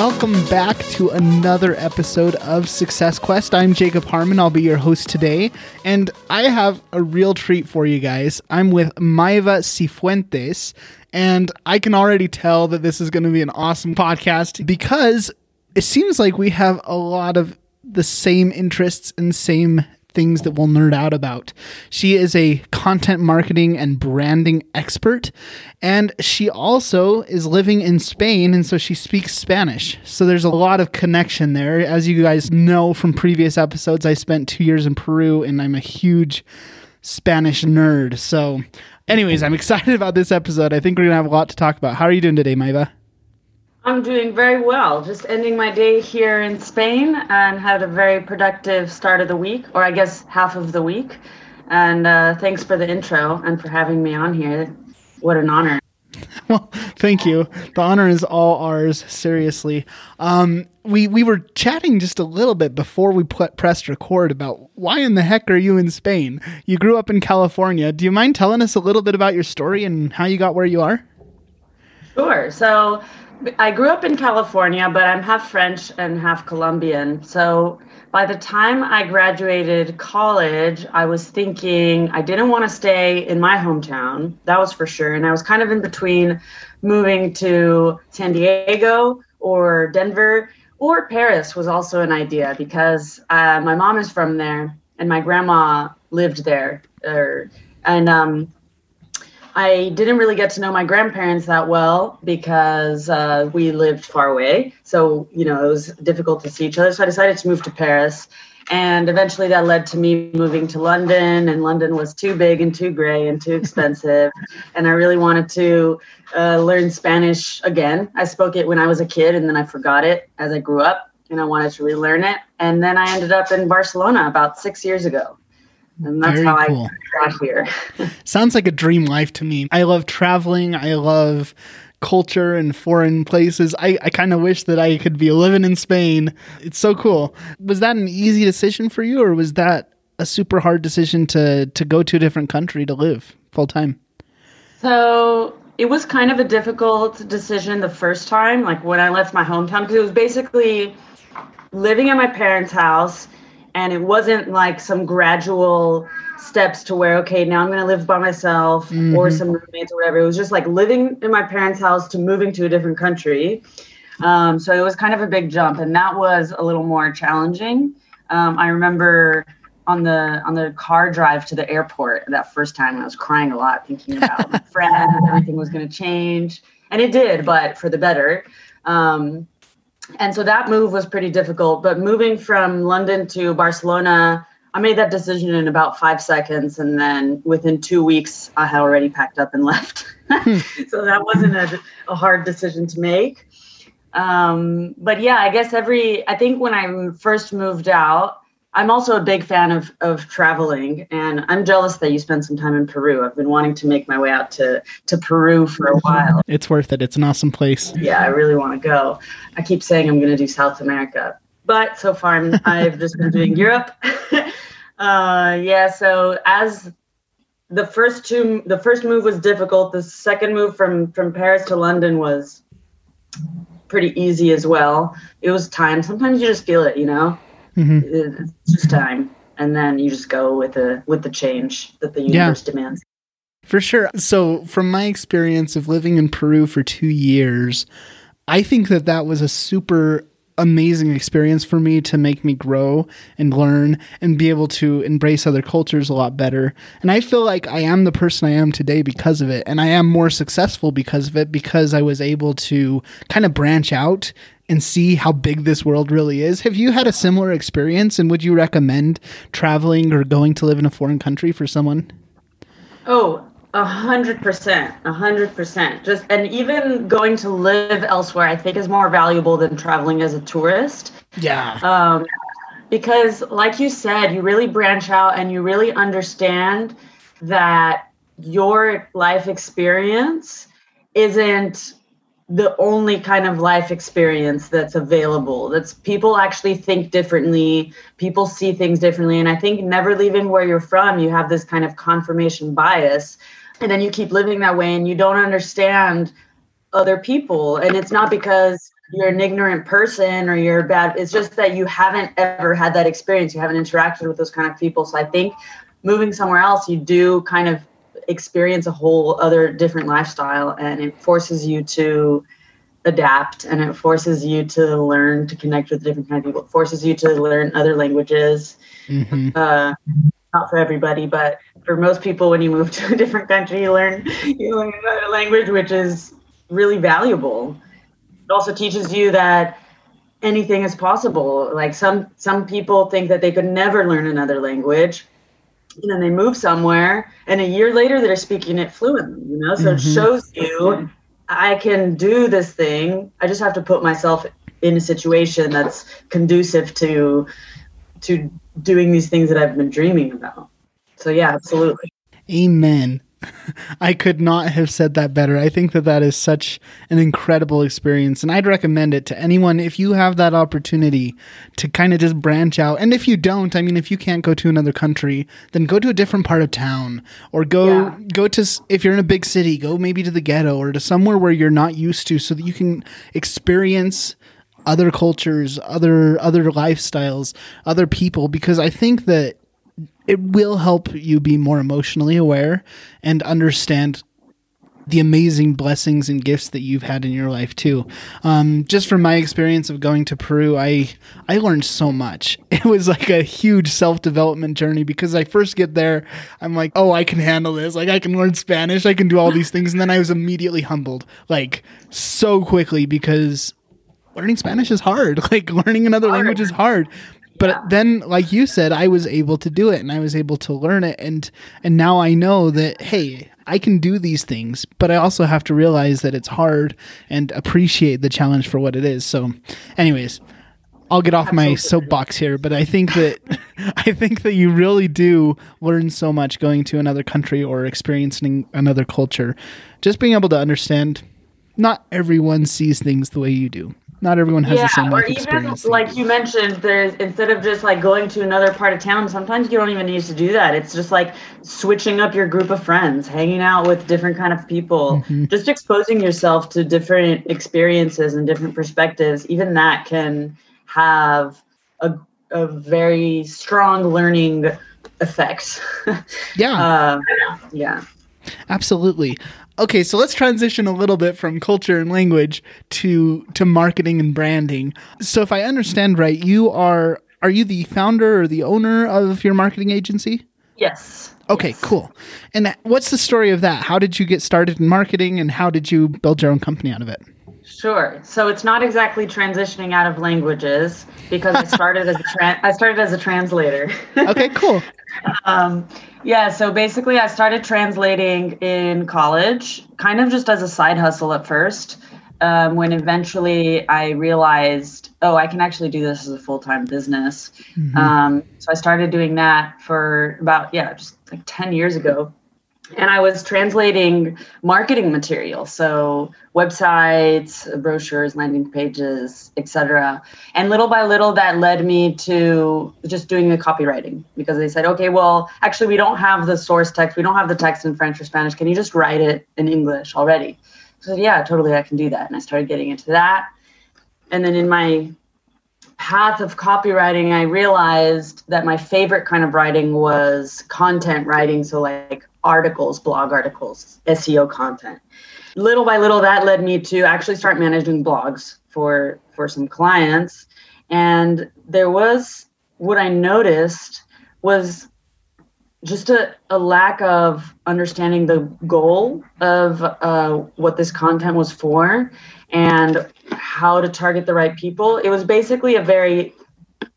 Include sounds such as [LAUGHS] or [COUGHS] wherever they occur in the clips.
welcome back to another episode of Success Quest. I'm Jacob Harmon. I'll be your host today, and I have a real treat for you guys. I'm with Maeva Cifuentes, and I can already tell that this is going to be an awesome podcast because it seems like we have a lot of the same interests and same things that we'll nerd out about. She is a content marketing and branding expert, and she also is living in Spain, and so she speaks Spanish. So there's a lot of connection there. As you guys know from previous episodes, I spent two years in Peru, and I'm a huge Spanish nerd. So, anyways, I'm [LAUGHS] excited about this episode. I think we're going to have a lot to talk about. How are you doing today, Maeva? I'm doing very well. Just ending my day here in Spain and had a very productive start of the week, or I guess half of the week. And uh, thanks for the intro and for having me on here. What an honor. [LAUGHS] Well, thank you. The honor is all ours. Seriously, um, we we were chatting just a little bit before we put pressed record about why in the heck are you in Spain? You grew up in California. Do you mind telling us a little bit about your story and how you got where you are? Sure. So I grew up in California, but I'm half French and half Colombian. So by the time I graduated college, I was thinking I didn't want to stay in my hometown. That was for sure. And I was kind of in between moving to San Diego or Denver or Paris was also an idea because uh, my mom is from there and my grandma lived there. Er, and um, I didn't really get to know my grandparents that well because uh, we lived far away. So, you know, it was difficult to see each other. So I decided to move to Paris. And eventually that led to me moving to London. And London was too big and too gray and too expensive. [LAUGHS] and I really wanted to uh, learn Spanish again. I spoke it when I was a kid and then I forgot it as I grew up. And I wanted to relearn it. And then I ended up in Barcelona about six years ago and that's Very how cool. I got here. [LAUGHS] Sounds like a dream life to me. I love traveling. I love culture and foreign places. I, I kind of wish that I could be living in Spain. It's so cool. Was that an easy decision for you, or was that a super hard decision to to go to a different country to live full time? So it was kind of a difficult decision the first time, like when I left my hometown, because it was basically living at my parents' house and it wasn't like some gradual steps to where okay now i'm going to live by myself mm-hmm. or some roommates or whatever. It was just like living in my parents house to moving to a different country. Um, so it was kind of a big jump and that was a little more challenging. Um, i remember on the on the car drive to the airport that first time i was crying a lot thinking about my [LAUGHS] friends everything was going to change. And it did but for the better. Um, and so that move was pretty difficult. But moving from London to Barcelona, I made that decision in about five seconds. And then within two weeks, I had already packed up and [LAUGHS] left. Hmm. so that wasn't a, a, hard decision to make. Um, but yeah, I guess every, I think when I first moved out, I'm also a big fan of of traveling, and I'm jealous that you spent some time in Peru. I've been wanting to make my way out to to Peru for a while. [LAUGHS] It's worth it. It's an awesome place. Yeah, I really want to go. I keep saying I'm going to do South America, but so far i have just been doing Europe. [LAUGHS] uh, yeah, so as the first two, the first move was difficult. The second move from from Paris to London was pretty easy as well. It was time. Sometimes you just feel it, you know Mm-hmm. It's just time, and then you just go with the with the change that the universe yeah. demands. For sure. So, from my experience of living in Peru for two years, I think that that was a super amazing experience for me to make me grow and learn and be able to embrace other cultures a lot better. And I feel like I am the person I am today because of it. And I am more successful because of it because I was able to kind of branch out and see how big this world really is. Have you had a similar experience and would you recommend traveling or going to live in a foreign country for someone? Oh, a hundred percent, a hundred percent. Just and even going to live elsewhere, I think is more valuable than traveling as a tourist. Yeah. Um, because, like you said, you really branch out and you really understand that your life experience isn't the only kind of life experience that's available that's people actually think differently people see things differently and i think never leaving where you're from you have this kind of confirmation bias and then you keep living that way and you don't understand other people and it's not because you're an ignorant person or you're bad. It's just that you haven't ever had that experience. You haven't interacted with those kind of people. So I think moving somewhere else, you do kind of experience a whole other different lifestyle and it forces you to adapt and it forces you to learn to connect with different kind of people. It forces you to learn other languages. Mm-hmm. Uh, not for everybody, but for most people, when you move [LAUGHS] to a different country, you learn you learn another language, which is really valuable. It also teaches you that anything is possible. Like some some people think that they could never learn another language, and then they move somewhere, and a year later they're speaking it fluently. You know, so mm-hmm. it shows you I can do this thing. I just have to put myself in a situation that's conducive to to doing these things that I've been dreaming about. So yeah, absolutely. Amen. [LAUGHS] I could not have said that better. I think that that is such an incredible experience, and I'd recommend it to anyone if you have that opportunity to kind of just branch out. And if you don't, I mean, if you can't go to another country, then go to a different part of town, or go yeah. go to if you're in a big city, go maybe to the ghetto or to somewhere where you're not used to, so that you can experience other cultures, other other lifestyles, other people. Because I think that it will help you be more emotionally aware and understand the amazing blessings and gifts that you've had in your life too. Um, just from my experience of going to Peru, I I learned so much. [LAUGHS] It was like a huge self development journey because I first get there, I'm like, oh, I can handle this. Like I can learn Spanish, I can do all these things, and then I was immediately humbled, like so quickly because learning Spanish is hard. [LAUGHS] Like learning another language is hard but yeah. then like you said i was able to do it and i was able to learn it and and now i know that hey i can do these things but i also have to realize that it's hard and appreciate the challenge for what it is so anyways I'll get off Absolutely. my soapbox here, but I think that [LAUGHS] [LAUGHS] I think that you really do learn so much going to another country or experiencing another culture. Just being able to understand not everyone sees things the way you do not everyone has yeah, the same life or even experience. like you mentioned there's instead of just like going to another part of town sometimes you don't even need to do that. It's just like switching up your group of friends hanging out with different kind of people mm-hmm. just exposing yourself to different experiences and different perspectives. Even that can have a, a very strong learning effect. [LAUGHS] Yeah. Uh, yeah Absolutely. Okay, so let's transition a little bit from culture and language to to marketing and branding. So if I understand right, you are are you the founder or the owner of your marketing agency? Yes. Okay, yes. cool. And what's the story of that? How did you get started in marketing and how did you build your own company out of it? Sure. So it's not exactly transitioning out of languages because I started as a [LAUGHS] tra- I started as a translator. okay, cool. [LAUGHS] um, yeah, so basically, I started translating in college, kind of just as a side hustle at first. Um, when eventually I realized, oh, I can actually do this as a full time business. Mm-hmm. Um, so I started doing that for about, yeah, just like 10 years ago and I was translating marketing material, so websites, brochures, landing pages, etc. And little by little, that led me to just doing the copywriting because they said, okay, well, actually, we don't have the source text, we don't have the text in French or Spanish. Can you just write it in English already? So I said, yeah, totally, I can do that. And I started getting into that. And then in my path of copywriting, I realized that my favorite kind of writing was content writing. So, like articles, blog articles, SEO content. Little by little, that led me to actually start managing blogs for for some clients. And there was what I noticed was just a, a lack of understanding the goal of uh, what this content was for and how to target the right people. It was basically a very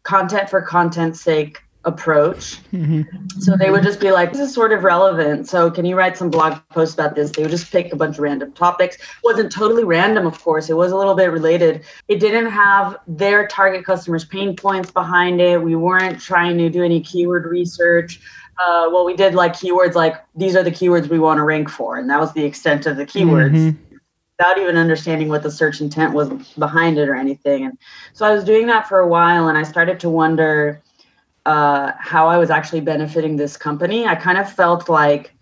content for content's sake approach. Mm-hmm. So they would just be like, this is sort of relevant. So can you write some blog posts about this? They would just pick a bunch of random topics. It wasn't totally random, of course. It was a little bit related. It didn't have their target customers' pain points behind it. We weren't trying to do any keyword research. Uh, well, we did like keywords like these are the keywords we want to rank for. And that was the extent of the keywords. Mm-hmm without even understanding what the search intent was behind it or anything. And so I was doing that for a while and I started to wonder uh, how I was actually benefiting this company, I kind of felt like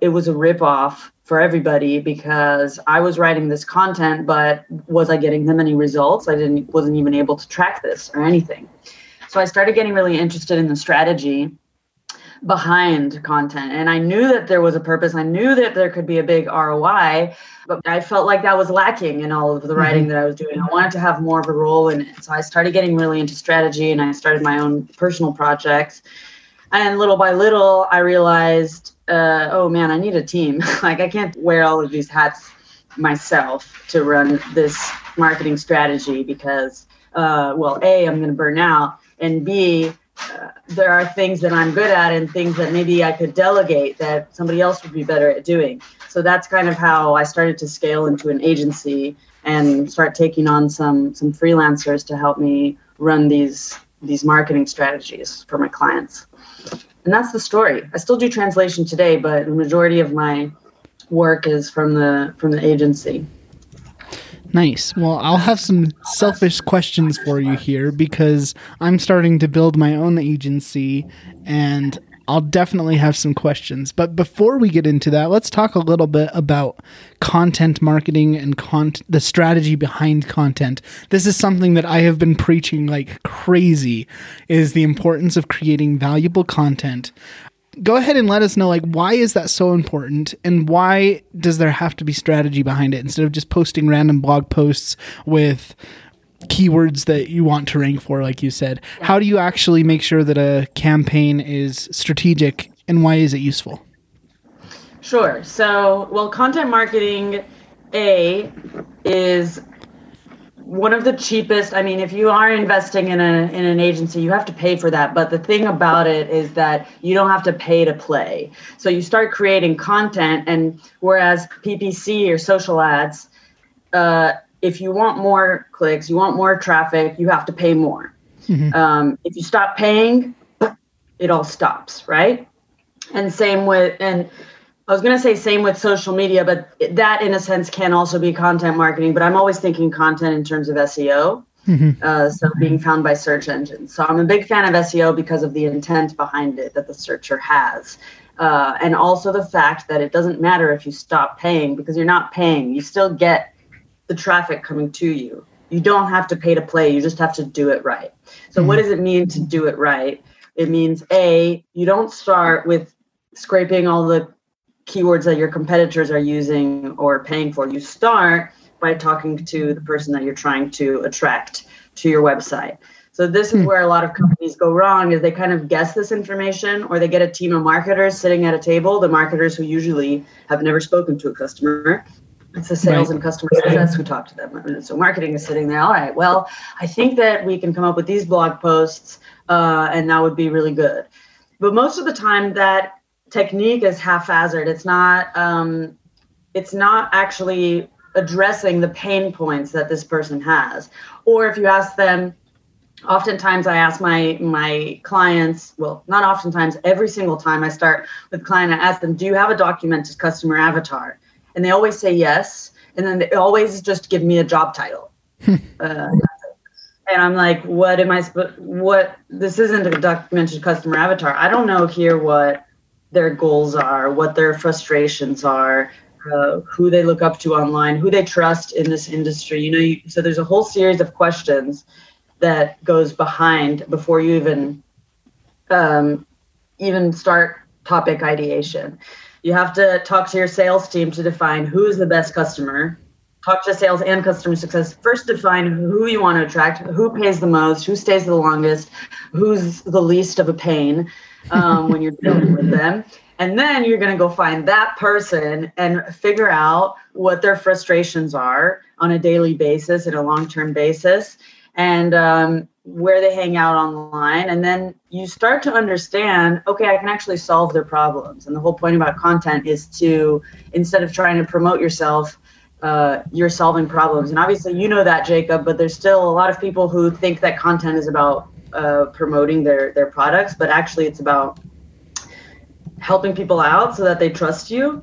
it was a ripoff for everybody because I was writing this content, but was I getting them any results? I didn't wasn't even able to track this or anything. So I started getting really interested in the strategy behind content. And I knew that there was a purpose. I knew that there could be a big ROI, but I felt like that was lacking in all of the writing mm-hmm. that I was doing. I wanted to have more of a role in it. So I started getting really into strategy and I started my own personal projects. And little by little, I realized uh, oh man, I need a team. [LAUGHS] like I can't wear all of these hats myself to run this marketing strategy because, uh, well, A, I'm going to burn out, and B, there are things that I'm good at and things that maybe I could delegate that somebody else would be better at doing. So that's kind of how I started to scale into an agency and start taking on some some freelancers to help me run these these marketing strategies for my clients and that's the story. I still do translation today, but the majority of my work is from the from the agency. Nice. Well, I'll have some selfish questions for you here because I'm starting to build my own agency and I'll definitely have some questions. But before we get into that, let's talk a little bit about content marketing and con- the strategy behind content. This is something that I have been preaching like crazy is the importance of creating valuable content. Go ahead and let us know like why is that so important and why does there have to be strategy behind it instead of just posting random blog posts with keywords that you want to rank for, like you said. How do you actually make sure that a campaign is strategic and why is it useful? Sure. So, well, content marketing, A, is one of the cheapest i mean if you are investing in a in an agency you have to pay for that but the thing about it is that you don't have to pay to play so you start creating content and whereas ppc or social ads uh, if you want more clicks, you want more traffic, you have to pay more. Mm-hmm. Um, if you stop paying, it all stops, right? And same with, and I was going to say same with social media, but that in a sense can also be content marketing. But I'm always thinking content in terms of SEO. Mm-hmm. Uh, so being found by search engines. So I'm a big fan of SEO because of the intent behind it that the searcher has. Uh, and also the fact that it doesn't matter if you stop paying because you're not paying. You still get the traffic coming to you. You don't have to pay to play, you just have to do it right. So, mm-hmm. what does it mean to do it right? It means A, you don't start with scraping all the keywords that your competitors are using or paying for. You start by talking to the person that you're trying to attract to your website. So this is hmm. where a lot of companies go wrong is they kind of guess this information or they get a team of marketers sitting at a table, the marketers who usually have never spoken to a customer it's the sales right. and customer success who talk to them. So marketing is sitting there. All right. Well, I think that we can come up with these blog posts, uh, and that would be really good. But most of the time, that technique is haphazard. It's not. Um, it's not actually addressing the pain points that this person has. Or if you ask them, oftentimes I ask my my clients, well, not oftentimes, every single time I start with client, I ask them, do you have a documented customer avatar? and they always say yes and then they always just give me a job title [LAUGHS] uh, and i'm like what am i what this isn't a documented customer avatar i don't know here what their goals are what their frustrations are uh, who they look up to online who they trust in this industry you know you, so there's a whole series of questions that goes behind before you even um, even start topic ideation you have to talk to your sales team to define who's the best customer. Talk to sales and customer success. First, define who you want to attract, who pays the most, who stays the longest, who's the least of a pain um, when you're dealing with [LAUGHS] them. And then you're going to go find that person and figure out what their frustrations are on a daily basis and a long term basis. And um, where they hang out online and then you start to understand okay i can actually solve their problems and the whole point about content is to instead of trying to promote yourself uh, you're solving problems and obviously you know that jacob but there's still a lot of people who think that content is about uh, promoting their their products but actually it's about helping people out so that they trust you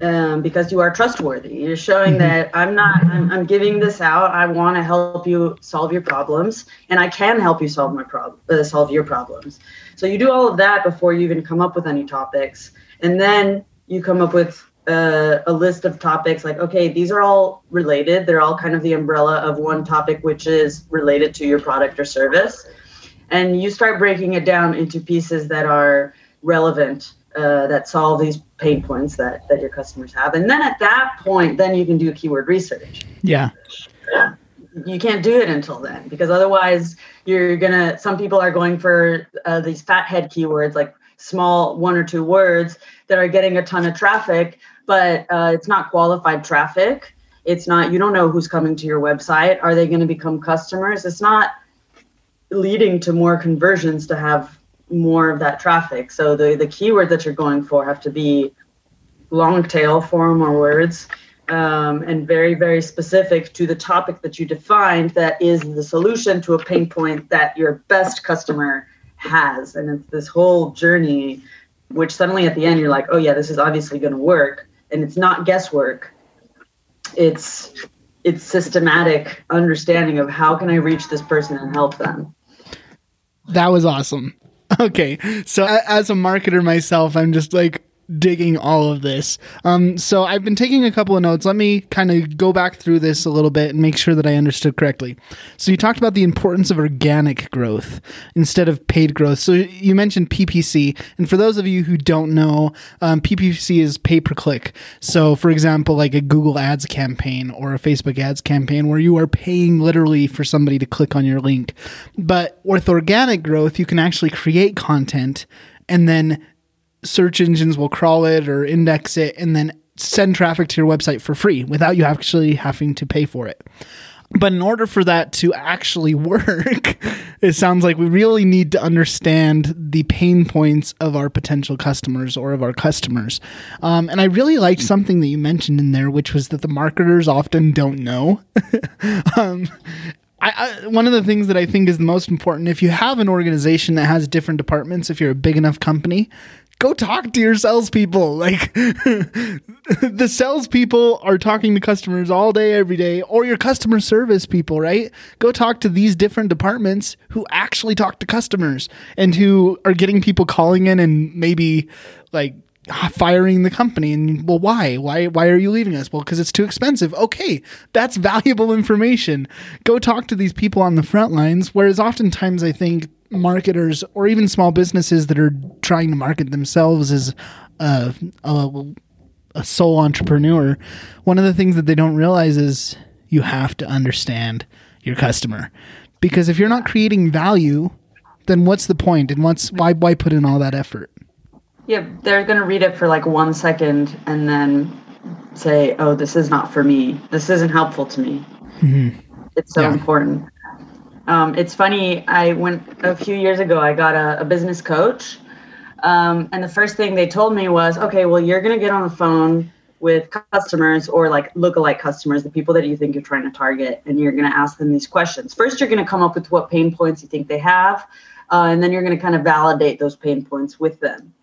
um, because you are trustworthy. You're showing mm-hmm. that I'm not, I'm, I'm, giving this out. I want to help you solve your problems, and I can help you solve my problem, uh, solve your problems. So you do all of that before you even come up with any topics, and then you come up with uh, a list of topics like, okay, these are all related. They're all kind of the umbrella of one topic, which is related to your product or service. And you start breaking it down into pieces that are relevant, uh, that solve these pain points that, that your customers have. And then at that point, then you can do keyword research. Yeah. Yeah you can't do it until then because otherwise you're gonna some people are going for uh, these fathead keywords like small one or two words that are getting a ton of traffic but uh, it's not qualified traffic it's not you don't know who's coming to your website are they going to become customers it's not leading to more conversions to have more of that traffic so the the keyword that you're going for have to be long tail form or words um, and very, very specific to the topic that you defined that is the solution to a pain point that your best customer has. And it's this whole journey, which suddenly at the end you're like, oh, yeah, this is obviously going to work. And it's not guesswork, it's it's systematic understanding of how can I reach this person and help them. That was awesome. [LAUGHS] Okay. So as a marketer myself, I'm just like digging all of this. Um, so I've been taking a couple of notes. Let me kind of go back through this a little bit and make sure that I understood correctly. So you talked about the importance of organic growth instead of paid growth. So you mentioned PPC, and for those of you who don't know, um, PPC is pay per click. So for example, like a Google Ads campaign or a Facebook Ads campaign where you are paying literally for somebody to click on your link. But with organic growth, you can actually create content and then search engines will crawl it or index it and then send traffic to your website for free without you actually having to pay for it. But in order for that to actually [LAUGHS] work, it sounds like we really need to understand the pain points of our potential customers or of our customers. Um, and I really liked something that you mentioned in there, which was that the marketers often don't know. [LAUGHS] um, I, I, one of the things that I think is the most important, if you have an organization that has different departments, if you're a big enough company, go talk to your salespeople. Like [LAUGHS] the salespeople are talking to customers all day, every day, or your customer service people, right? Go talk to these different departments who actually talk to customers and who are getting people calling in and maybe like firing the company. And well why? Why why are you leaving us? Well because it's too expensive. Okay that's [LAUGHS] valuable information. Go talk to these people on the front lines whereas oftentimes i think marketers or even small businesses that are trying to market themselves as a, a, a sole entrepreneur, one of the things that they don't realize is you have to understand your customer. Because if you're not creating value, then what's the point? and what's why why put in all that effort? Yeah, they're going to read it for like 1 second and then say, "Oh, this is not for me. This isn't helpful to me." Mm-hmm. It's so yeah. important. Um, it's funny. I went a few years ago. I got a, a business coach, um, and the first thing they told me was, "Okay, well, you're to get on the phone with customers or like lookalike customers, the people that you think you're trying to target, and you're to ask them these questions. First, you're to come up with what pain points you think they have, uh, and then you're to kind of validate those pain points with them."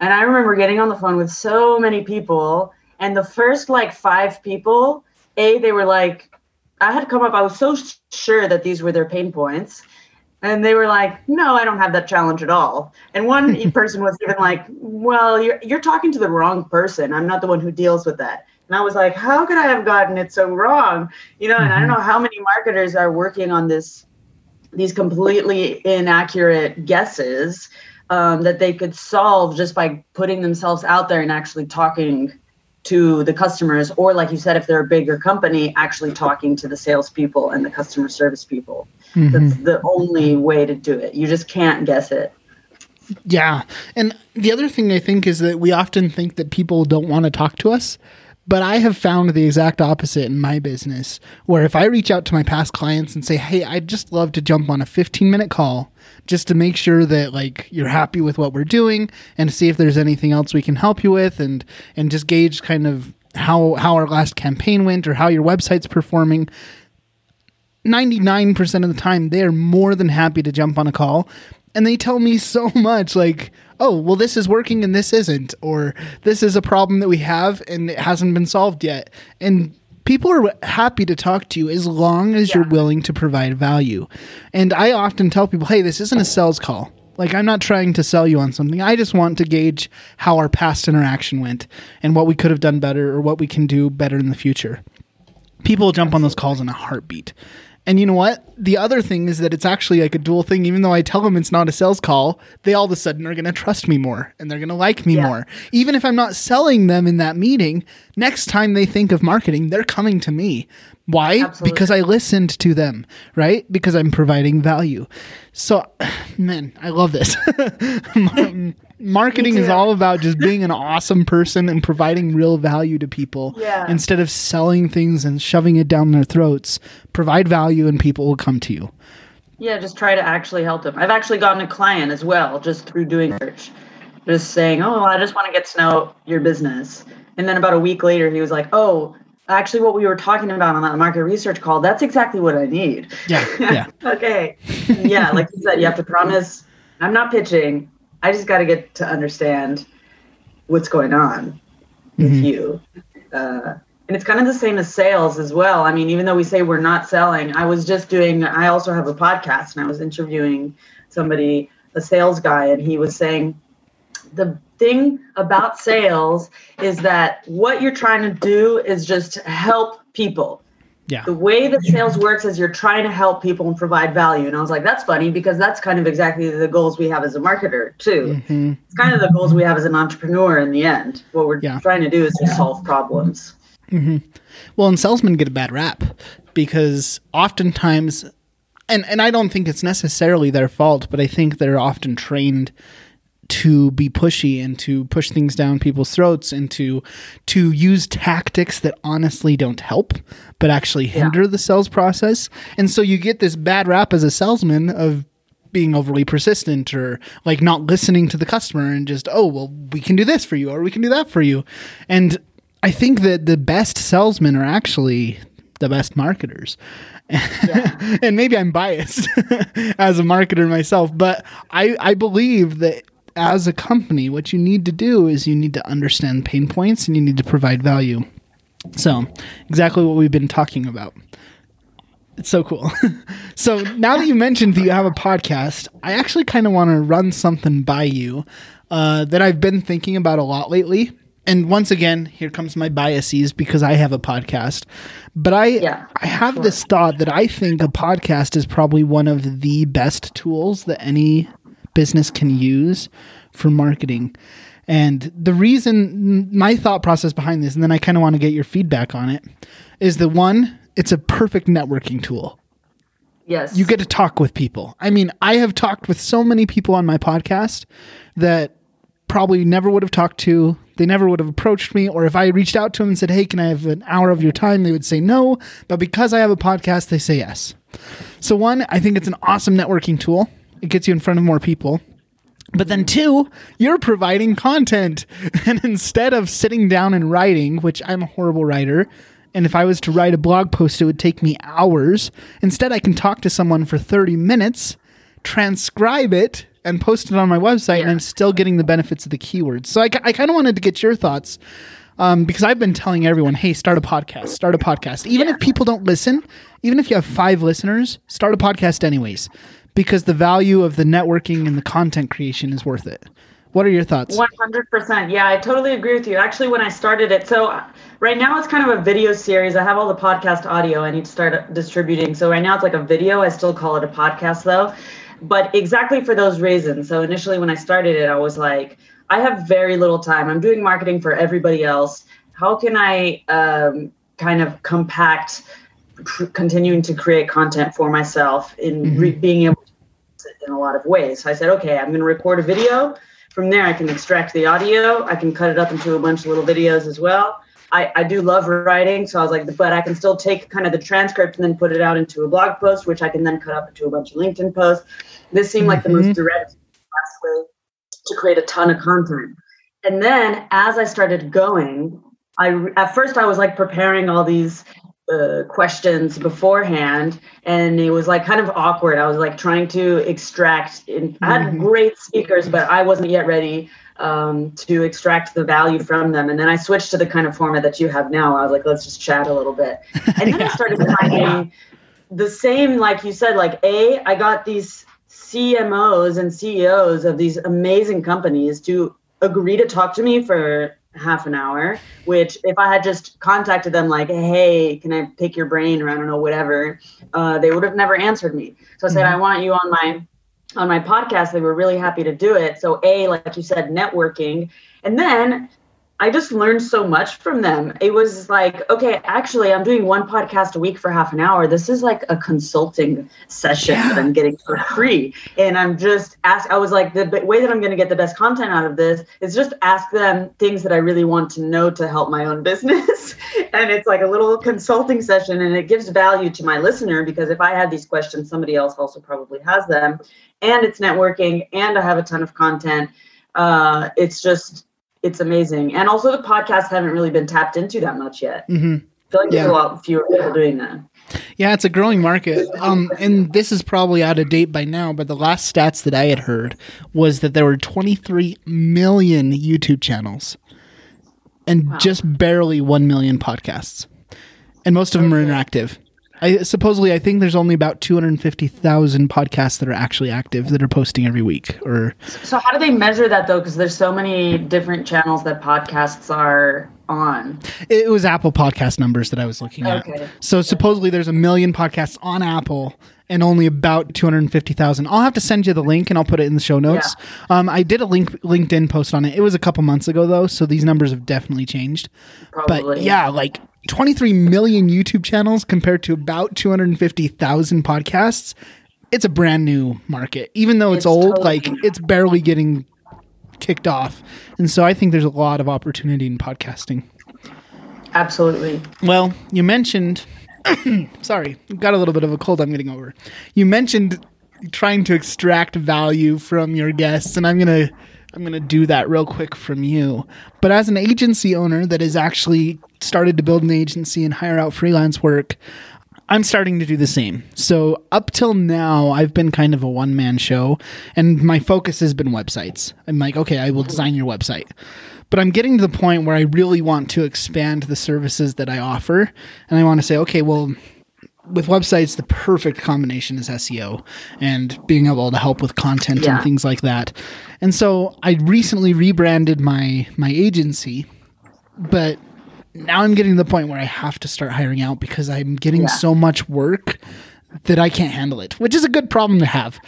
And I remember getting on the phone with so many people, and the first like five people, a they were like I had come up, I was so sure that these were their pain points. And they were like, no, I don't have that challenge at all. And one [LAUGHS] person was even like, well, you're, you're talking to the wrong person. I'm not the one who deals with that. And I was like, how could I have gotten it so wrong? You know, and I don't mm-hmm. know how many marketers are working on this, these completely inaccurate guesses um, that they could solve just by putting themselves out there and actually talking to the customers, or like you said, if they're a bigger company, actually talking to the salespeople and the customer service people. Mm-hmm. That's the only way to do it. You just can't guess it. Yeah. And the other thing I think is that we often think that people don't want to talk to us. But I have found the exact opposite in my business, where if I reach out to my past clients and say, Hey, I'd just love to jump on a 15 minute call just to make sure that like you're happy with what we're doing and see if there's anything else we can help you with and, and just gauge kind of how, how our last campaign went or how your website's performing. 99% of the time, they are more than happy to jump on a call and they tell me so [LAUGHS] much like oh well this is working and this isn't or this is a problem that we have and it hasn't been solved yet and people are happy to talk to you as long as yeah. you're willing to provide value and i often tell people hey this isn't a sales call Like I'm not trying to sell you on something. I just want to gauge how our past interaction went and what we could have done better or what we can do better in the future. People jump on those calls in a heartbeat. And you know what? The other thing is that it's actually like a dual thing. Even though I tell them it's not a sales call, they all of a sudden are going to trust me more and they're going to like me Yeah. more. Even if I'm not selling them in that meeting, next time they think of marketing, they're coming to me. Why? Absolutely. Because I listened to them, right? Because I'm providing value. So, [SIGHS] man, I love this. [LAUGHS] Um, Mar- Marketing is all about just being an [LAUGHS] awesome person and providing real value to people Yeah. instead of selling things and shoving it down their throats. Provide value and people will come to you. Yeah, just try to actually help them. I've actually gotten a client as well just through doing research, just saying, "Oh, I just want to get to know your business." And then about a week later, he was like, "Oh, actually, what we were talking about on that market research call, that's exactly what I need." Yeah, yeah. [LAUGHS] okay. Yeah, like you said, you have to promise. I'm not pitching. I just got to get to understand what's going on with you. Uh, and it's kind of the same as sales as well. I mean, even though we say we're not selling, I was just doing, I also have a podcast and I was interviewing somebody, a sales guy, and he was saying the thing about sales is that what you're trying to do is just help people Yeah. the way that sales works is you're trying to help people and provide value. And I was like, that's funny because that's kind of exactly the goals we have as a marketer too. hmm It's kind of the goals we have as an entrepreneur in the end. What we're Yeah. trying to do is to solve problems. Well, and salesmen get a bad rap because oftentimes, and, and I don't think it's necessarily their fault, but I think they're often trained to be pushy and to push things down people's throats and to to use tactics that honestly don't help but actually hinder the sales process. And so you get this bad rap as a salesman of being overly persistent or like not listening to the customer and just oh well we can do this for you or we can do that for you. And i think that the best salesmen are actually the best marketers. [LAUGHS] And maybe i'm biased [LAUGHS] as a marketer myself but i i believe that as a company what you need to do is you need to understand pain points and you need to provide value so exactly what we've been talking about it's so cool. [LAUGHS] so now that you mentioned that you have a podcast, I actually kind of want to run something by you uh, that I've been thinking about a lot lately. And once again, here comes my biases because I have a podcast. But I Yeah, I have this thought that I think a podcast is probably one of the best tools that any business can use for marketing. And the reason my thought process behind this, and then I kind of want to get your feedback on it, is that one, it's a perfect networking tool. Yes. You get to talk with people. I mean, I have talked with so many people on my podcast that probably never would have talked to. They never would have approached me. Or if I reached out to them and said, Hey, can I have an hour of your time? They would say no. But because I have a podcast, they say yes. So, one, I think it's an awesome networking tool. It gets you in front of more people. But then, two, you're providing content. [LAUGHS] And instead of sitting down and writing, which I'm a horrible writer, and if I was to write a blog post, it would take me hours. Instead, I can talk to someone for 30 minutes, transcribe it, and post it on my website, and I'm still getting the benefits of the keywords. So I, I kind of wanted to get your thoughts um, because I've been telling everyone, hey, start a podcast, start a podcast. Even if people don't listen, even if you have five listeners, start a podcast anyways, because the value of the networking and the content creation is worth it. What are your thoughts? 100%. Yeah, I totally agree with you. Actually, when I started it, so uh, right now it's kind of a video series. I have all the podcast audio I need to start distributing. So right now it's like a video. I still call it a podcast though. But exactly for those reasons. So initially when I started it, I was like, I have very little time. I'm doing marketing for everybody else. How can I um, kind of compact continuing to create content for myself in re- being able in a lot of ways. So I said, okay, I'm going to record a video. From there, I can extract the audio. I can cut it up into a bunch of little videos as well. I, I do love writing, so I was like, but I can still take kind of the transcript and then put it out into a blog post, which I can then cut up into a bunch of LinkedIn posts. This seemed like the most mm-hmm. direct, fast way to create a ton of content. And then as I started going, I at first I was like preparing all these uh, questions beforehand, and it was like kind of awkward. I was like trying to extract. In, I had great speakers, but I wasn't yet ready um, to extract the value from them. And then I switched to the kind of format that you have now. I was like, let's just chat a little bit, and then I [LAUGHS] started finding the same, like you said, like a I got these CMOs and CEOs of these amazing companies to agree to talk to me for half an hour, which if I had just contacted them like, hey, can I pick your brain or I don't know, whatever, uh, they would have never answered me. So I said, mm-hmm. I want you on my on my podcast. They were really happy to do it. So A, like you said, networking. And then I just learned so much from them. It was like, okay, actually, I'm doing one podcast a week for half an hour. This is like a consulting session yeah. that I'm getting for free. And I'm just ask. I was like, the way that I'm going to get the best content out of this is just ask them things that I really want to know to help my own [LAUGHS] business. and it's like a little consulting session, and it gives value to my listener because if I had these questions, somebody else also probably has them. And it's networking, and I have a ton of content. Uh, it's just it's amazing. And also the podcasts haven't really been tapped into that much yet. Mm-hmm. I feel like yeah. there's a lot fewer people doing that. Yeah, it's a growing market. Um, and this is probably out of date by now, but the last stats that I had heard was that there were 23 million YouTube channels and wow. just barely 1 million podcasts. And most of them are interactive. I supposedly I think there's only about 250,000 podcasts that are actually active that are posting every week or So how do they measure that though cuz there's so many different channels that podcasts are on. It was Apple podcast numbers that I was looking at. Okay. So supposedly there's a million podcasts on Apple and only about 250,000. I'll have to send you the link and I'll put it in the show notes. Yeah. Um, I did a link LinkedIn post on it. It was a couple months ago though, so these numbers have definitely changed. Probably. But yeah, like 23 million YouTube channels compared to about 250,000 podcasts. It's a brand new market. Even though it's, it's old, totally like it's barely getting kicked off. And so I think there's a lot of opportunity in podcasting. Absolutely. Well, you mentioned [COUGHS] sorry, got a little bit of a cold I'm getting over. You mentioned trying to extract value from your guests and I'm going to I'm going to do that real quick from you. But as an agency owner that has actually started to build an agency and hire out freelance work, I'm starting to do the same. So, up till now, I've been kind of a one man show, and my focus has been websites. I'm like, okay, I will design your website. But I'm getting to the point where I really want to expand the services that I offer. And I want to say, okay, well, with websites, the perfect combination is SEO and being able to help with content yeah. and things like that. And so I recently rebranded my my agency, but now I'm getting to the point where I have to start hiring out because I'm getting yeah. so much work that I can't handle it, which is a good problem to have.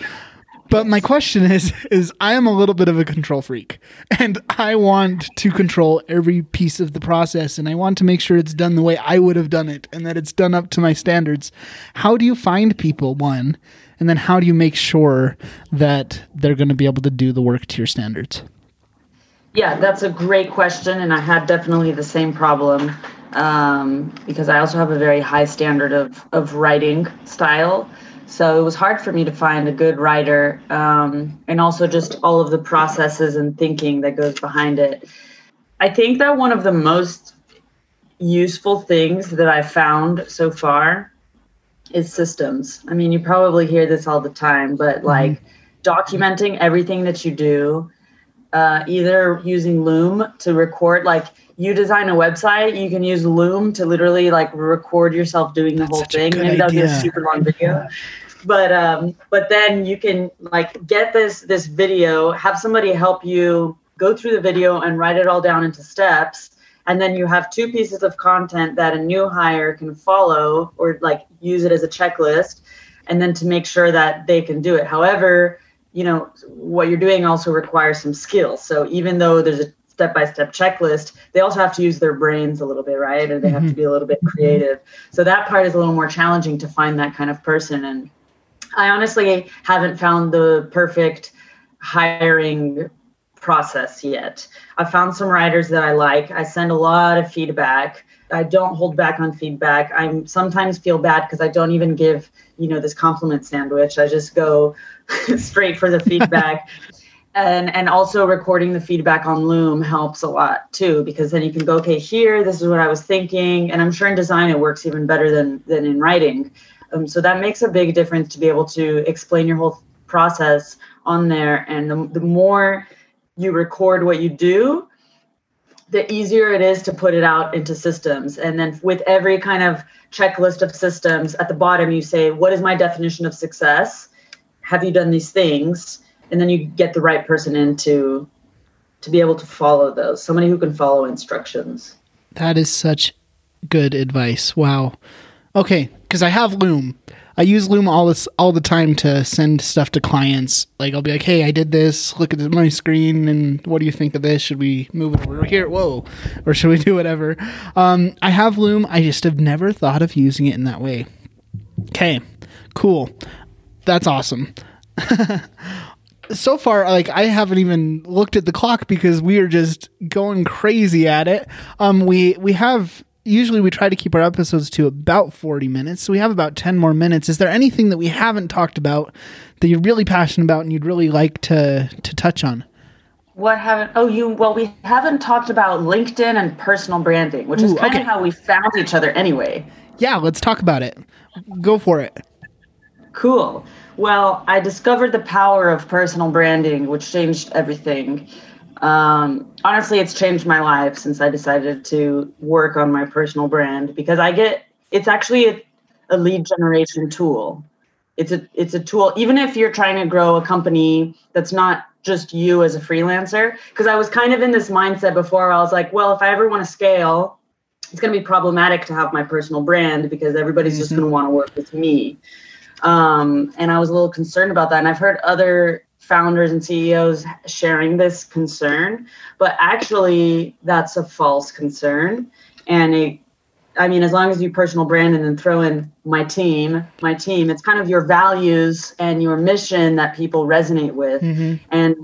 But my question is is I am a little bit of a control freak and I want to control every piece of the process and I want to make sure it's done the way I would have done it and that it's done up to my standards. How do you find people one and then how do you make sure that they're going to be able to do the work to your standards? Yeah, that's a great question and I had definitely the same problem um, because I also have a very high standard of of writing style. So it was hard for me to find a good writer um, and also just all of the processes and thinking that goes behind it. I think that one of the most useful things that I found so far is systems. I mean, you probably hear this all the time, but mm-hmm. like mm-hmm. documenting everything that you do, uh, either using Loom to record, like you design a website, you can use Loom to literally like record yourself doing the That's whole thing. Maybe that'll be a super long video. But um, but then you can like get this this video, have somebody help you go through the video and write it all down into steps. And then you have two pieces of content that a new hire can follow or like use it as a checklist and then to make sure that they can do it. However, you know, what you're doing also requires some skills. So even though there's a step by step checklist, they also have to use their brains a little bit, right? And they have to mm-hmm. be a little bit creative. So that part is a little more challenging to find that kind of person. And I honestly haven't found the perfect hiring process yet. I found some writers that I like. I send a lot of feedback. I don't hold back on feedback. I sometimes feel bad because I don't even give, you know, this compliment sandwich. I just go [LAUGHS] straight for the feedback. [LAUGHS] and and also recording the feedback on loom helps a lot too because then you can go okay here this is what i was thinking and i'm sure in design it works even better than than in writing um, so that makes a big difference to be able to explain your whole process on there and the, the more you record what you do the easier it is to put it out into systems. And then with every kind of checklist of systems at the bottom you say what is my definition of success? Have you done these things? And then you get the right person in to to be able to follow those somebody who can follow instructions. That is such good advice. Wow. Okay because i have loom i use loom all this all the time to send stuff to clients. Like i'll be like hey i did this. Look at my screen and what do you think of this? Should we move it over here? Whoa. Or should we do whatever? Um, i have loom. I just have never thought of using it in that way. Okay cool. That's awesome. [LAUGHS] So far like i haven't even looked at the clock because we are just going crazy at it. Um we we have usually we try to keep our episodes to about 40 minutes so we have about 10 more minutes. Is there anything that we haven't talked about that you're really passionate about and you'd really like to to touch on? What haven't oh you well we haven't talked about linkedin and personal branding which Ooh, is kind okay. of how we found each other anyway. Yeah let's talk about it. Go for it. Cool. Well, I discovered the power of personal branding, which changed everything. Um, honestly, it's changed my life since I decided to work on my personal brand because I get it's actually a, a lead generation tool. It's a it's a tool even if you're trying to grow a company that's not just you as a freelancer because I was kind of in this mindset before I was like, well, if I ever want to scale, it's going to be problematic to have my personal brand because everybody's mm-hmm. just going to want to work with me. Um, and I was a little concerned about that. And I've heard other founders and CEOs sharing this concern, but actually, that's a false concern. And it, I mean, as long as you personal brand and then throw in my team, my team, it's kind of your values and your mission that people resonate with. Mm-hmm. And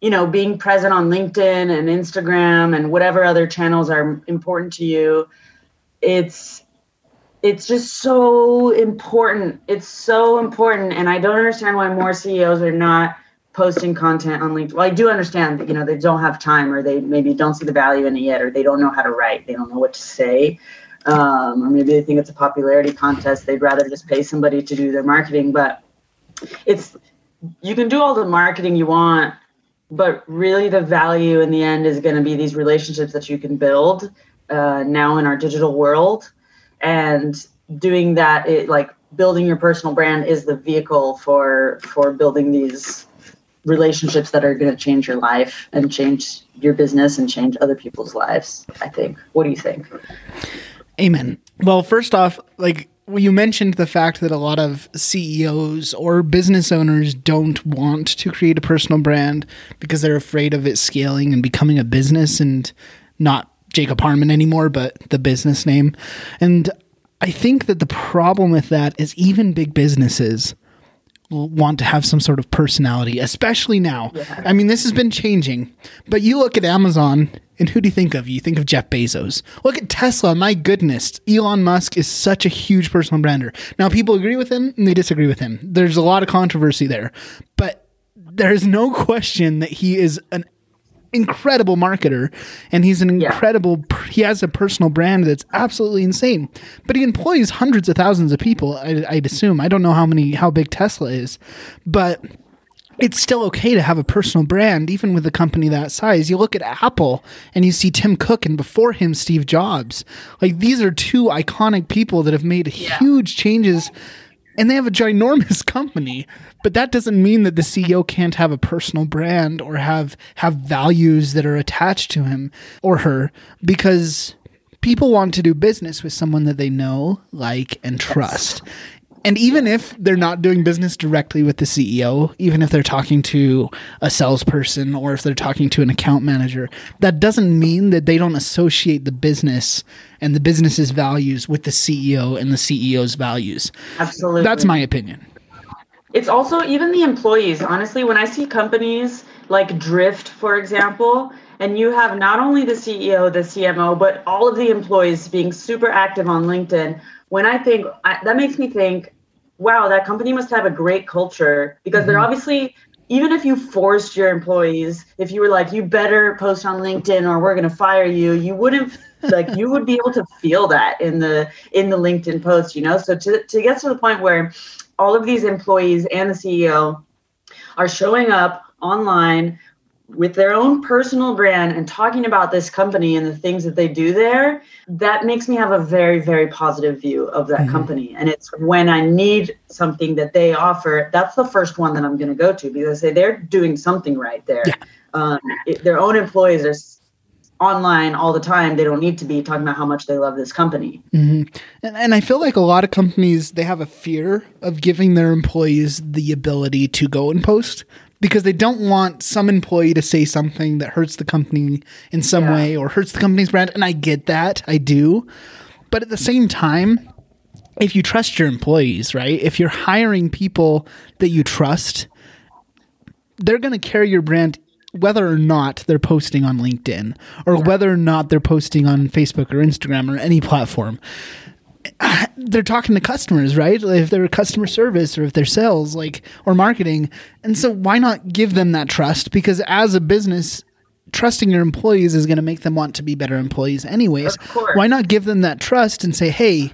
you know, being present on LinkedIn and Instagram and whatever other channels are important to you, it's it's just so important. It's so important. And I don't understand why more CEOs are not posting content on LinkedIn. Well, I do understand that, you know, they don't have time or they maybe don't see the value in it yet or they don't know how to write. They don't know what to say. Um, or maybe they think it's a popularity contest. They'd rather just pay somebody to do their marketing. But it's, you can do all the marketing you want, but really the value in the end is going to be these relationships that you can build uh, now in our digital world and doing that it like building your personal brand is the vehicle for for building these relationships that are going to change your life and change your business and change other people's lives i think. What do you think? Amen. Well first off like you mentioned the fact that a lot of CEOs or business owners don't want to create a personal brand because they're afraid of it scaling and becoming a business and not Jacob Harmon anymore, but the business name. And I think that the problem with that is even big businesses want to have some sort of personality, especially now. Yeah. I mean, this has been changing, but you look at Amazon and who do you think of? You think of Jeff Bezos. Look at Tesla. My goodness. Elon Musk is such a huge personal brander. Now, people agree with him and they disagree with him. There's a lot of controversy there, but there's no question that he is an incredible marketer and he's an incredible yeah. he has a personal brand that's absolutely insane but he employs hundreds of thousands of people I, i'd assume i don't know how many how big tesla is but it's still okay to have a personal brand, even with a company that size. You look at Apple and you see Tim Cook and before him, Steve Jobs. Like these are two iconic people that have made yeah. huge changes and they have a ginormous [LAUGHS] company but that doesn't mean that the ceo can't have a personal brand or have have values that are attached to him or her because people want to do business with someone that they know like and trust and even if they're not doing business directly with the CEO, even if they're talking to a salesperson or if they're talking to an account manager, that doesn't mean that they don't associate the business and the business's values with the CEO and the CEO's values. Absolutely. That's my opinion. It's also even the employees. Honestly, when I see companies like Drift, for example, and you have not only the CEO, the CMO, but all of the employees being super active on LinkedIn, when I think I, that makes me think wow, that company must have a great culture because mm-hmm. they're obviously even if you forced your employees, if you were like, you better post on LinkedIn or we're going to fire you, you wouldn't [LAUGHS] like you would be able to feel that in the in the LinkedIn post, you know. So to to get to the point where all of these employees and the CEO are showing up online with their own personal brand and talking about this company and the things that they do there, that makes me have a very, very positive view of that mm-hmm. company. And it's when I need something that they offer, that's the first one that I'm going to go to because they, they're doing something right there. Yeah. Um, it, their own employees are online all the time. They don't need to be talking about how much they love this company. Mm-hmm. And, and I feel like a lot of companies, they have a fear of giving their employees the ability to go and post because they don't want some employee to say something that hurts the company in some yeah. way or hurts the company's brand. And I get that, I do. But at the same time, if you trust your employees, right? If you're hiring people that you trust, they're going to carry your brand whether or not they're posting on LinkedIn or whether or not they're posting on Facebook or Instagram or any platform [COUGHS] they're talking to customers, right? If they're customer service or if they're sales, like or marketing. And so why not give them that trust? Because as a business, trusting your employees is going to make them want to be better employees anyways. Why not give them that trust and say, "Hey,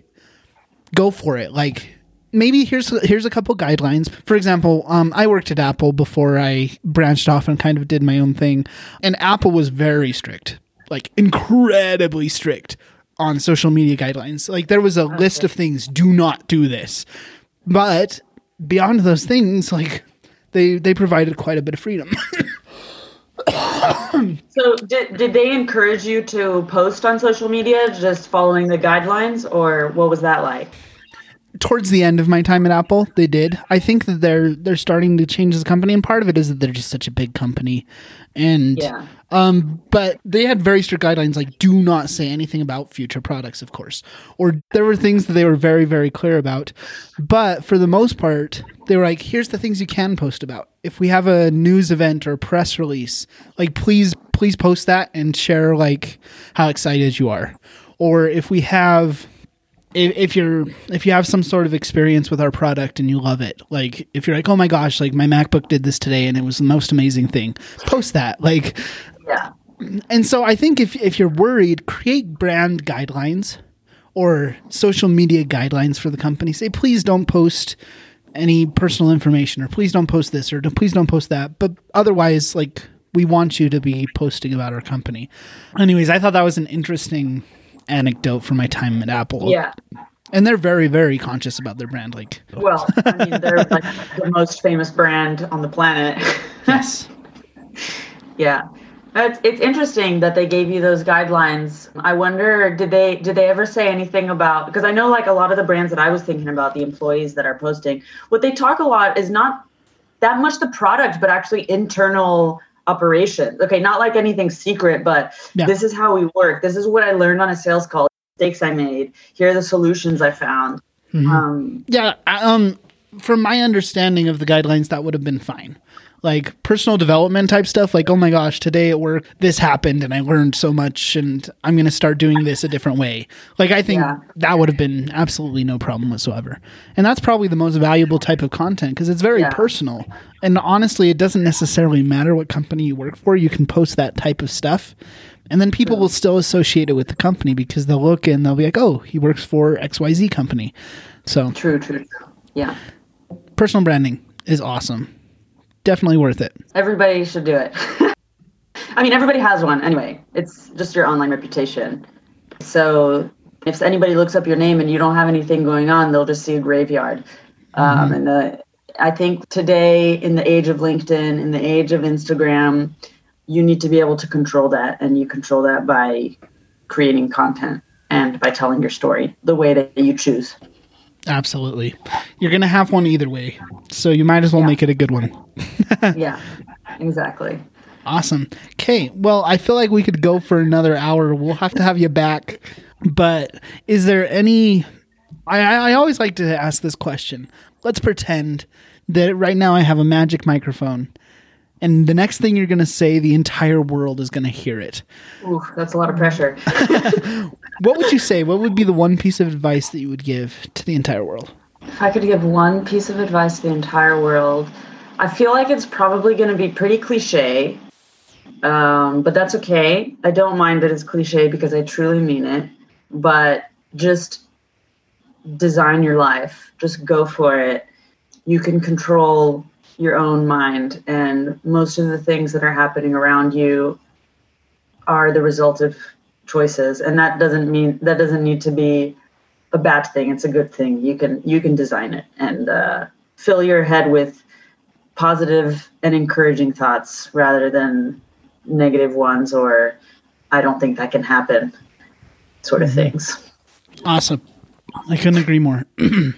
go for it." Like maybe here's here's a couple guidelines. For example, um, I worked at Apple before I branched off and kind of did my own thing, and Apple was very strict, like incredibly strict on social media guidelines. Like there was a okay. list of things, do not do this. But beyond those things, like they they provided quite a bit of freedom. [COUGHS] [COUGHS] so did, did they encourage you to post on social media just following the guidelines or what was that like? Towards the end of my time at Apple, they did. I think that they're they're starting to change the company, and part of it is that they're just such a big company, and yeah. um, but they had very strict guidelines like do not say anything about future products, of course, or there were things that they were very very clear about, but for the most part, they were like, here's the things you can post about. If we have a news event or press release, like please please post that and share like how excited you are, or if we have if, if you're if you have some sort of experience with our product and you love it like if you're like oh my gosh like my macbook did this today and it was the most amazing thing post that like yeah. and so i think if if you're worried create brand guidelines or social media guidelines for the company. Say please don't post any personal information or please don't post this or please don't post that but otherwise like we want you to be posting about our company. Anyways i thought that was an interesting anecdote from my time at Apple. Yeah. And they're very, very conscious about their brand. Like, well, I mean, they're [LAUGHS] like the most famous brand on the planet. [LAUGHS] yes. yeah. It's, it's interesting that they gave you those guidelines. I wonder, did they did they ever say anything about? Because I know, like a lot of the brands that I was thinking about, the employees that are posting, what they talk a lot is not that much the product, but actually internal operations. Okay, not like anything secret, but yeah. this is how we work. This is what I learned on a sales call. Mistakes I made. Here are the solutions I found. Mm-hmm. Um, yeah. Um, from my understanding of the guidelines, that would have been fine like personal development type stuff like oh my gosh today at work this happened and i learned so much and i'm going to start doing this a different way. Like i think yeah. that would have been absolutely no problem whatsoever. And that's probably the most valuable type of content because it's very yeah. personal. And honestly it doesn't necessarily matter what company you work for you can post that type of stuff. And then people will still associate it with the company because they'll look and they'll be like oh he works for xyz company. So true true, true. yeah. Personal branding is awesome definitely worth it. Everybody should do it. [LAUGHS] I mean, everybody has one anyway. It's just your online reputation. So if anybody looks up your name and you don't have anything going on, they'll just see a graveyard. Um, mm-hmm. And the, I think today, in the age of LinkedIn, in the age of Instagram, you need to be able to control that, and you control that by creating content and by telling your story the way that you choose. Absolutely. You're going to have one either way. So you might as well yeah. make it a good one. [LAUGHS] yeah, exactly. Awesome. Okay. Well, I feel like we could go for another hour. We'll have to have you back. But is there any. I, I always like to ask this question. Let's pretend that right now I have a magic microphone and the next thing you're going to say, the entire world is going to hear it. Ooh, that's a lot of pressure. [LAUGHS] what would you say? What would be the one piece of advice that you would give to the entire world? If I could give one piece of advice to the entire world, I feel like it's probably going to be pretty cliche, um, but that's okay. I don't mind that it's cliche because I truly mean it. But just design your life, just go for it. You can control your own mind, and most of the things that are happening around you are the result of choices, and that doesn't mean that doesn't need to be a bad thing. It's a good thing. You can you can design it and uh, fill your head with positive and encouraging thoughts rather than negative ones or I don't think that can happen sort of mm-hmm. things. Awesome. I couldn't agree more. [CLEARS THROAT]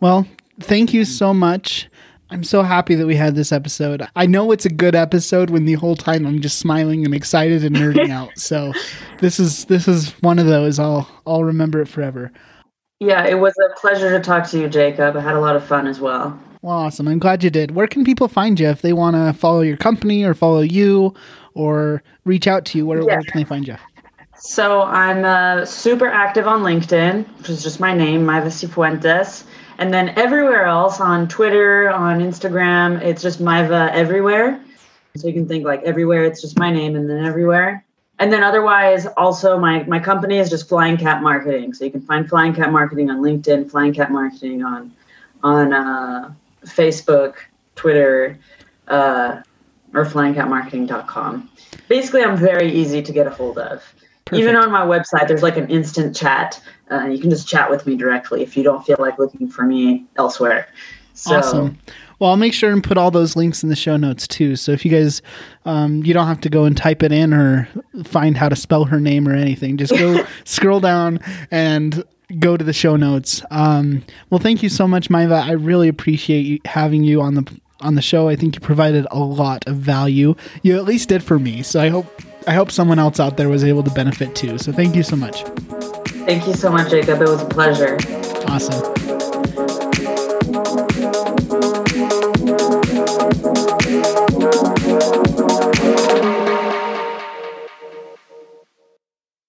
well, thank you so much. I'm so happy that we had this episode. I know it's a good episode when the whole time I'm just smiling and excited and nerding [LAUGHS] out. So this is this is one of those. I'll I'll remember it forever. Yeah, it was a pleasure to talk to you, Jacob. I had a lot of fun as well. Well, awesome. I'm glad you did. Where can people find you if they want to follow your company or follow you or reach out to you? Where, yeah. where can they find you? So I'm uh, super active on LinkedIn, which is just my name, Maeva Cifuentes. And then everywhere else on Twitter, on Instagram, it's just Maeva everywhere. So you can think like everywhere, it's just my name and then everywhere. And then otherwise, also my, my company is just Flying Cat Marketing. So you can find Flying Cat Marketing on LinkedIn, Flying Cat Marketing on on uh, Facebook, Twitter, uh, or flyingcatmarketing.com. Basically, I'm very easy to get a hold of. Perfect. Even on my website, there's like an instant chat. Uh, you can just chat with me directly if you don't feel like looking for me elsewhere. So, awesome. Well, I'll make sure and put all those links in the show notes too. So if you guys, um, you don't have to go and type it in or find how to spell her name or anything. Just go [LAUGHS] scroll down and go to the show notes. Um, well, thank you so much, Maeva. I really appreciate you, having you on the on the show. I think you provided a lot of value. You at least did for me. So I hope I hope someone else out there was able to benefit too. So thank you so much. Thank you so much, Jacob. It was a pleasure. Awesome.